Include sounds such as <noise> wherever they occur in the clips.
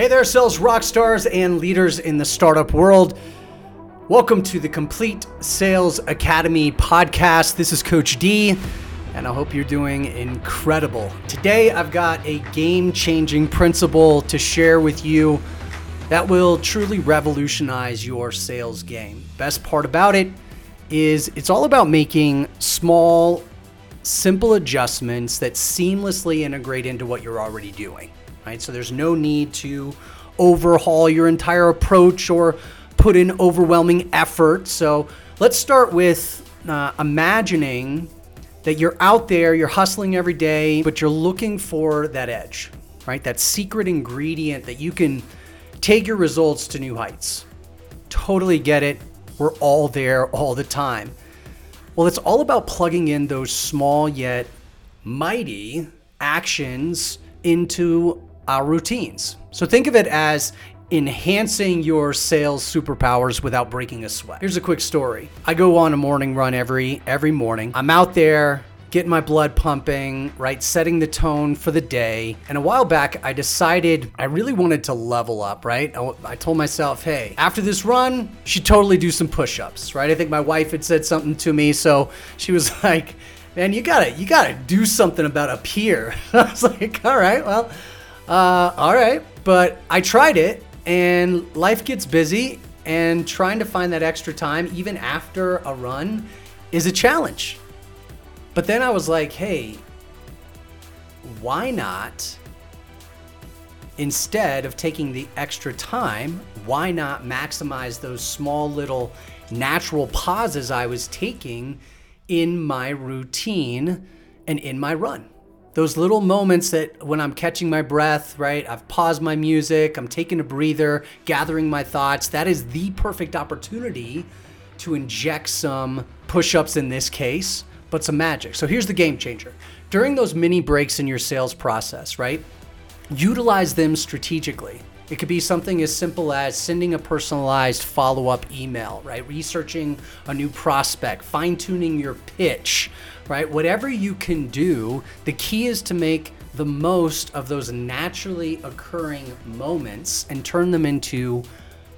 Hey there, sales rock stars and leaders in the startup world. Welcome to the Complete Sales Academy podcast. This is Coach D, and I hope you're doing incredible. Today, I've got a game changing principle to share with you that will truly revolutionize your sales game. Best part about it is it's all about making small, simple adjustments that seamlessly integrate into what you're already doing right? So there's no need to overhaul your entire approach or put in overwhelming effort. So let's start with uh, imagining that you're out there, you're hustling every day, but you're looking for that edge, right? That secret ingredient that you can take your results to new heights. Totally get it. We're all there all the time. Well, it's all about plugging in those small yet mighty actions into our routines. So think of it as enhancing your sales superpowers without breaking a sweat. Here's a quick story. I go on a morning run every every morning. I'm out there getting my blood pumping, right, setting the tone for the day. And a while back, I decided I really wanted to level up, right? I, told myself, hey, after this run, you should totally do some push ups, right? I think my wife had said something to me. So she was <laughs> like, man, you gotta, you gotta do something about up here. <laughs> I was like, all right, well, uh, all right, but I tried it, and life gets busy, and trying to find that extra time, even after a run, is a challenge. But then I was like, hey, why not? Instead of taking the extra time, why not maximize those small little natural pauses I was taking in my routine and in my run? Those little moments that when I'm catching my breath, right? I've paused my music, I'm taking a breather, gathering my thoughts. That is the perfect opportunity to inject some push ups in this case, but some magic. So here's the game changer. During those mini breaks in your sales process, right? Utilize them strategically. It could be something as simple as sending a personalized follow up email, right? Researching a new prospect, fine tuning your pitch, right? Whatever you can do, the key is to make the most of those naturally occurring moments and turn them into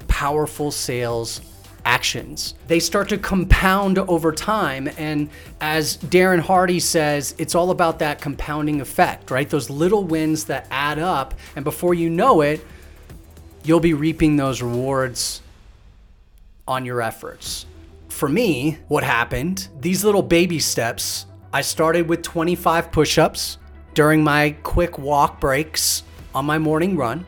powerful sales actions. They start to compound over time. And as Darren Hardy says, it's all about that compounding effect, right? Those little wins that add up. And before you know it, you'll be reaping those rewards on your efforts. For me, what happened, these little baby steps, I started with 25 push ups during my quick walk breaks on my morning run.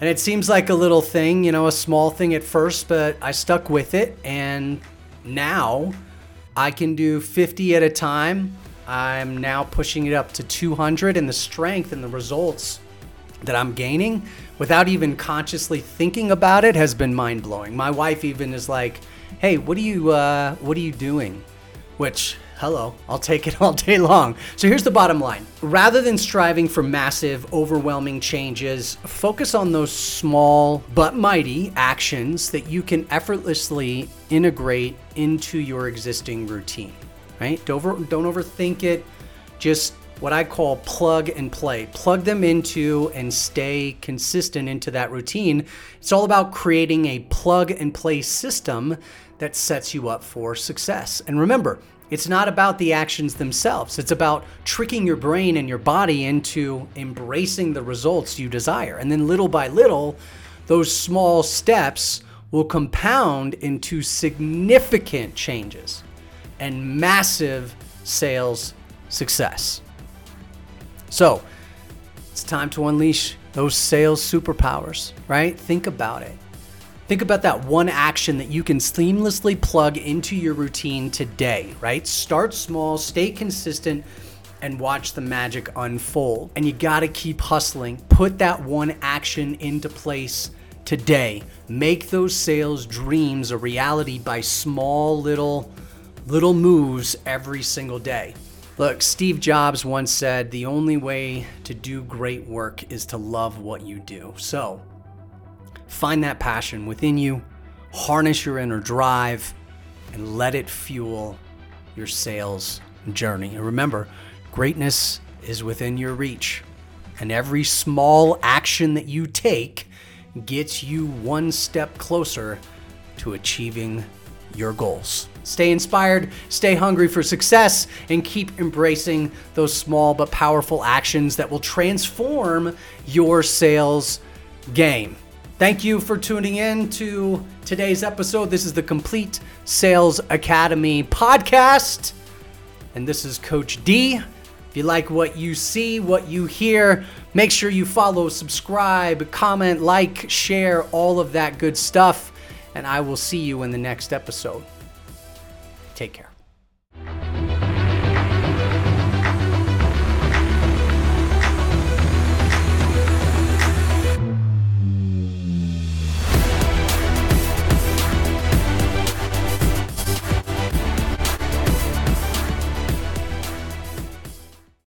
And it seems like a little thing, you know, a small thing at first, but I stuck with it. And now I can do 50 at a time. I'm now pushing it up to 200, and the strength and the results that I'm gaining without even consciously thinking about it has been mind blowing. My wife even is like, "Hey, what are you uh, what are you doing?" Which hello, I'll take it <laughs> all day long. So here's the bottom line. Rather than striving for massive, overwhelming changes, focus on those small but mighty actions that you can effortlessly integrate into your existing routine. Right? Don't, over, don't overthink it. Just what I call plug and play. Plug them into and stay consistent into that routine. It's all about creating a plug and play system that sets you up for success. And remember, it's not about the actions themselves. It's about tricking your brain and your body into embracing the results you desire. And then little by little, those small steps will compound into significant changes and massive sales success. So it's time to unleash those sales superpowers, right? Think about it. Think about that one action that you can seamlessly plug into your routine today, right? Start small, stay consistent, and watch the magic unfold. And you gotta keep hustling. Put that one action into place today. Make those sales dreams a reality by small little little moves every single day. Look, Steve Jobs once said the only way to do great work is to love what you do. So, find that passion within you, harness your inner drive, and let it fuel your sales journey. And remember, greatness is within your reach. And every small action that you take gets you one step closer to achieving your goals. Stay inspired, stay hungry for success, and keep embracing those small but powerful actions that will transform your sales game. Thank you for tuning in to today's episode. This is the Complete Sales Academy podcast, and this is Coach D. If you like what you see, what you hear, make sure you follow, subscribe, comment, like, share, all of that good stuff. And I will see you in the next episode. Take care.